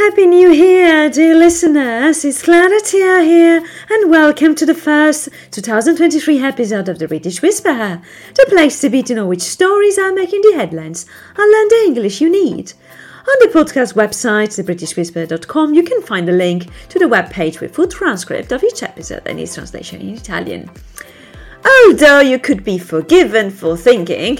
Happy New Year, dear listeners. It's Claretia here, and welcome to the first 2023 episode of the British Whisperer, the place to be to know which stories are making the headlines and learn the English you need. On the podcast website, thebritishwhisperer.com, you can find a link to the webpage with full transcript of each episode and its translation in Italian. Although you could be forgiven for thinking,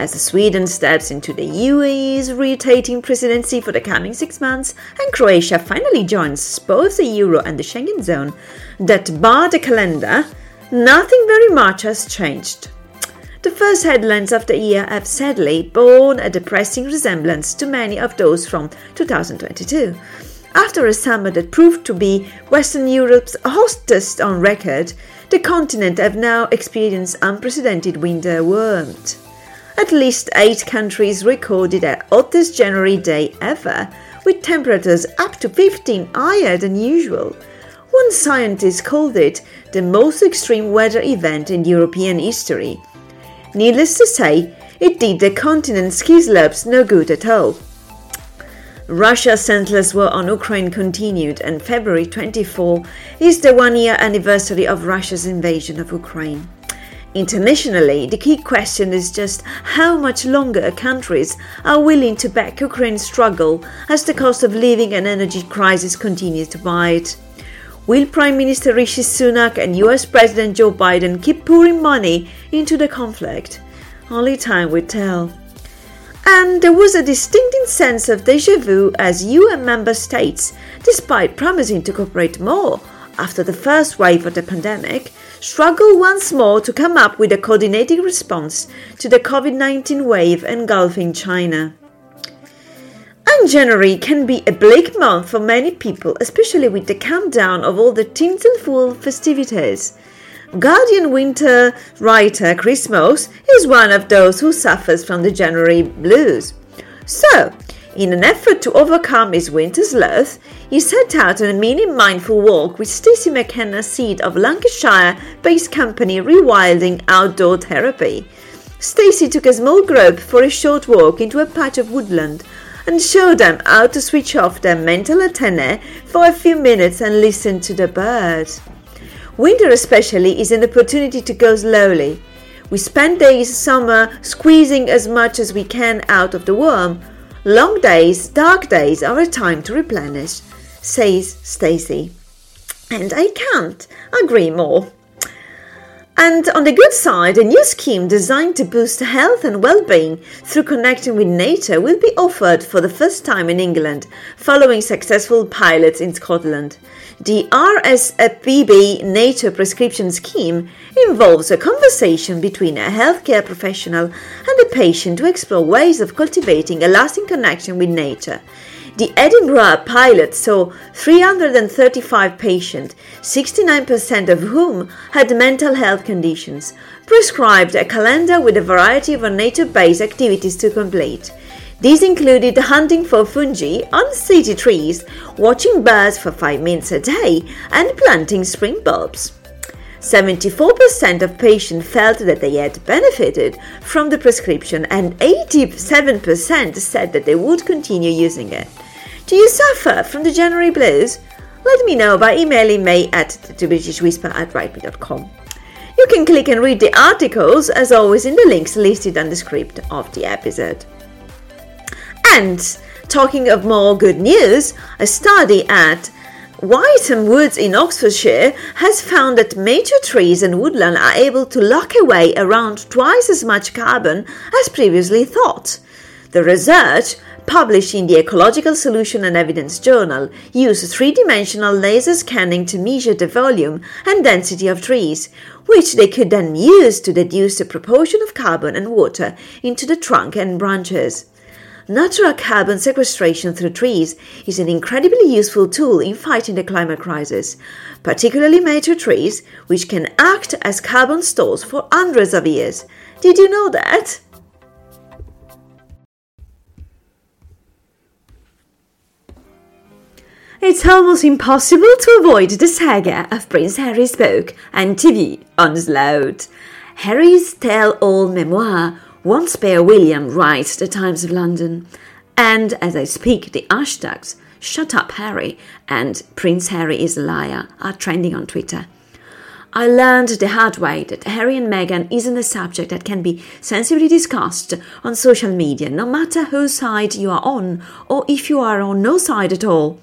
as Sweden steps into the UAE's rotating presidency for the coming six months, and Croatia finally joins both the Euro and the Schengen zone, that bar the calendar, nothing very much has changed. The first headlines of the year have sadly borne a depressing resemblance to many of those from 2022. After a summer that proved to be Western Europe's hottest on record, the continent have now experienced unprecedented winter warmth. At least eight countries recorded their hottest January day ever, with temperatures up to 15 higher than usual. One scientist called it the most extreme weather event in European history. Needless to say, it did the continent's ski slopes no good at all. Russia's senseless war on Ukraine continued, and February 24 is the one year anniversary of Russia's invasion of Ukraine. Internationally, the key question is just how much longer countries are willing to back Ukraine's struggle as the cost of living and energy crisis continues to bite. Will Prime Minister Rishi Sunak and US President Joe Biden keep pouring money into the conflict? Only time will tell. And there was a distinctive sense of deja vu as UN member states, despite promising to cooperate more after the first wave of the pandemic, struggle once more to come up with a coordinated response to the COVID 19 wave engulfing China. And January can be a bleak month for many people, especially with the countdown of all the tinselful festivities. Guardian winter writer Chris Moss is one of those who suffers from the January blues. So, in an effort to overcome his winter sloth, he set out on a mini mindful walk with Stacey McKenna Seed of Lancashire based company Rewilding Outdoor Therapy. Stacey took a small group for a short walk into a patch of woodland and showed them how to switch off their mental antennae for a few minutes and listen to the birds. Winter, especially, is an opportunity to go slowly. We spend days summer squeezing as much as we can out of the worm. Long days, dark days are a time to replenish says Stacey. And I can't agree more. And on the good side, a new scheme designed to boost health and well-being through connecting with nature will be offered for the first time in England, following successful pilots in Scotland. The RSPB Nature Prescription Scheme involves a conversation between a healthcare professional and a patient to explore ways of cultivating a lasting connection with nature. The Edinburgh pilot saw 335 patients, 69% of whom had mental health conditions, prescribed a calendar with a variety of nature based activities to complete. These included hunting for fungi on city trees, watching birds for 5 minutes a day, and planting spring bulbs. 74% of patients felt that they had benefited from the prescription, and 87% said that they would continue using it. Do you suffer from the January blues? Let me know by emailing me at thebritishwhisper at writeme.com. You can click and read the articles, as always, in the links listed on the script of the episode. And talking of more good news, a study at Wytham Woods in Oxfordshire has found that mature trees and woodland are able to lock away around twice as much carbon as previously thought. The research, published in the Ecological Solution and Evidence Journal, used three dimensional laser scanning to measure the volume and density of trees, which they could then use to deduce the proportion of carbon and water into the trunk and branches. Natural carbon sequestration through trees is an incredibly useful tool in fighting the climate crisis, particularly mature trees, which can act as carbon stores for hundreds of years. Did you know that? It's almost impossible to avoid the saga of Prince Harry's book and TV on onslaught. Harry's tell all memoir won't spare William, writes the Times of London. And as I speak, the hashtags Shut Up Harry and Prince Harry is a liar are trending on Twitter. I learned the hard way that Harry and Meghan isn't a subject that can be sensibly discussed on social media, no matter whose side you are on or if you are on no side at all.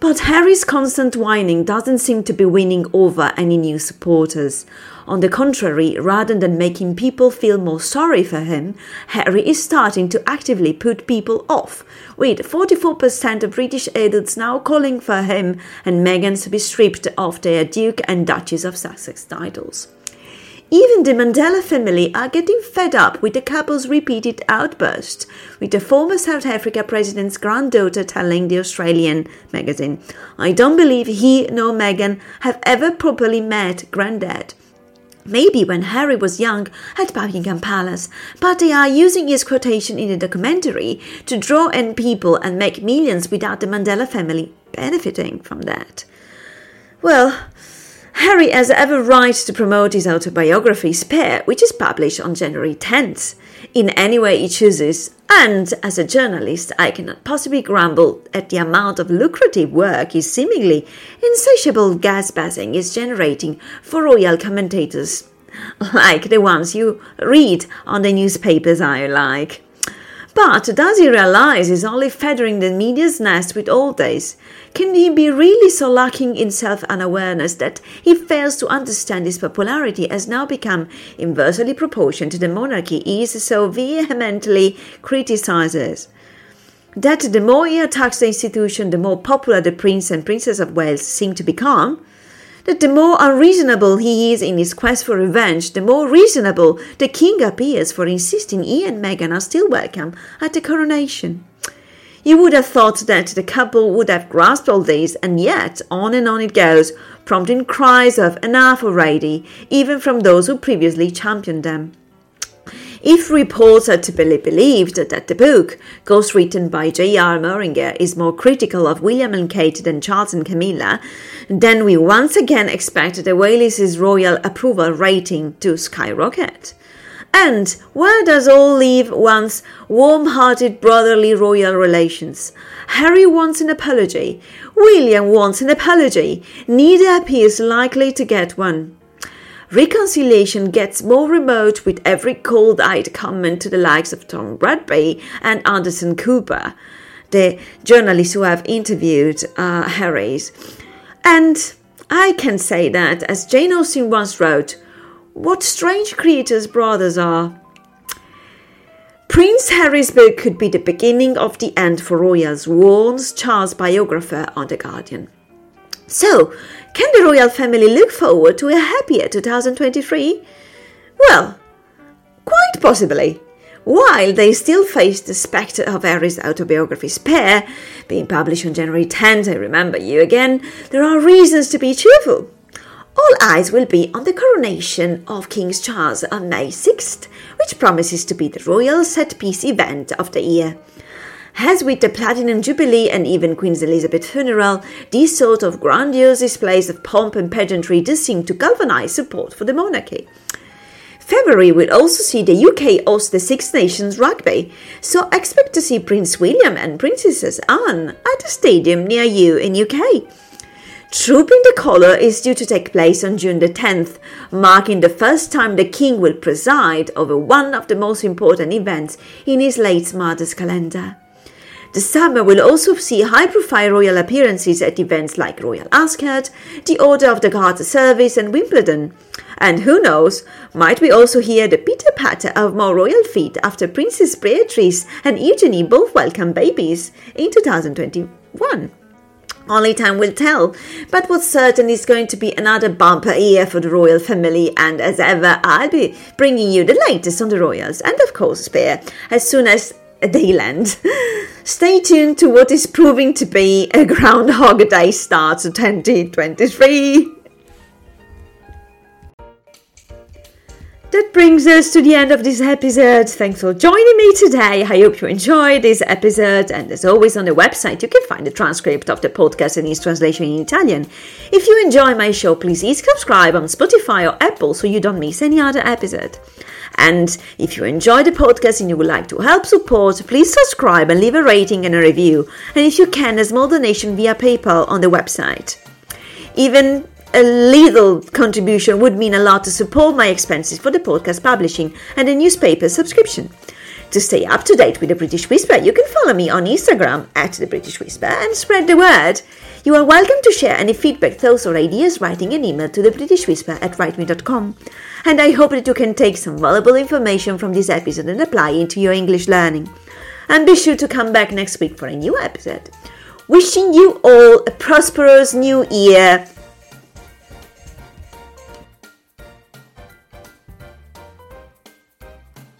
But Harry's constant whining doesn't seem to be winning over any new supporters. On the contrary, rather than making people feel more sorry for him, Harry is starting to actively put people off, with 44% of British adults now calling for him and Meghan to be stripped of their Duke and Duchess of Sussex titles. Even the Mandela family are getting fed up with the couple's repeated outbursts, with the former South Africa president's granddaughter telling the Australian magazine, I don't believe he nor Meghan have ever properly met granddad. Maybe when Harry was young at Buckingham Palace, but they are using his quotation in the documentary to draw in people and make millions without the Mandela family benefiting from that. Well, Harry has every right to promote his autobiography Spare, which is published on January 10th, in any way he chooses. And as a journalist, I cannot possibly grumble at the amount of lucrative work his seemingly insatiable gasbazzing is generating for royal commentators, like the ones you read on the newspapers I like. But does he realize he's only feathering the media's nest with all this? Can he be really so lacking in self unawareness that he fails to understand his popularity has now become inversely proportional to the monarchy he so vehemently criticizes? That the more he attacks the institution, the more popular the Prince and Princess of Wales seem to become? That the more unreasonable he is in his quest for revenge, the more reasonable the king appears for insisting he and Meghan are still welcome at the coronation. You would have thought that the couple would have grasped all this, and yet on and on it goes, prompting cries of enough already, even from those who previously championed them. If reports are to be believed that the book, ghostwritten by J.R. Moehringer, is more critical of William and Kate than Charles and Camilla, then we once again expect the Wales' royal approval rating to skyrocket. And where does all leave one's warm hearted brotherly royal relations? Harry wants an apology. William wants an apology. Neither appears likely to get one. Reconciliation gets more remote with every cold eyed comment to the likes of Tom Bradby and Anderson Cooper, the journalists who have interviewed uh, Harry's. And I can say that, as Jane Austen once wrote, what strange creatures brothers are. Prince Harry's book could be the beginning of the end for royals, warns Charles' biographer on The Guardian. So, can the royal family look forward to a happier 2023? Well, quite possibly. While they still face the spectre of Harry's autobiography Spare, being published on January 10th, I remember you again, there are reasons to be cheerful. All eyes will be on the coronation of King Charles on May 6th, which promises to be the royal set piece event of the year. As with the Platinum Jubilee and even Queen Elizabeth's funeral, these sort of grandiose displays of pomp and pageantry do seem to galvanize support for the monarchy. February will also see the UK host the Six Nations Rugby, so expect to see Prince William and Princess Anne at a stadium near you in UK. Trooping the Colour is due to take place on June the 10th, marking the first time the King will preside over one of the most important events in his late mother's calendar. The summer will also see high profile royal appearances at events like Royal Ascot, the Order of the Garter Service, and Wimbledon. And who knows, might we also hear the pitter patter of more royal feet after Princess Beatrice and Eugenie both welcome babies in 2021? Only time will tell, but what's certain is going to be another bumper year for the royal family, and as ever, I'll be bringing you the latest on the royals and, of course, Spare as soon as they land. Stay tuned to what is proving to be a Groundhog Day start to 2023. That brings us to the end of this episode. Thanks for joining me today. I hope you enjoyed this episode. And as always, on the website, you can find the transcript of the podcast and its translation in Italian. If you enjoy my show, please subscribe on Spotify or Apple so you don't miss any other episode. And if you enjoy the podcast and you would like to help support, please subscribe and leave a rating and a review. And if you can, a small donation via PayPal on the website. Even a little contribution would mean a lot to support my expenses for the podcast publishing and the newspaper subscription. To stay up to date with the British Whisper, you can follow me on Instagram at the British Whisper and spread the word. You are welcome to share any feedback, thoughts, or ideas writing an email to the British Whisper at writeme.com. And I hope that you can take some valuable information from this episode and apply it to your English learning. And be sure to come back next week for a new episode. Wishing you all a prosperous new year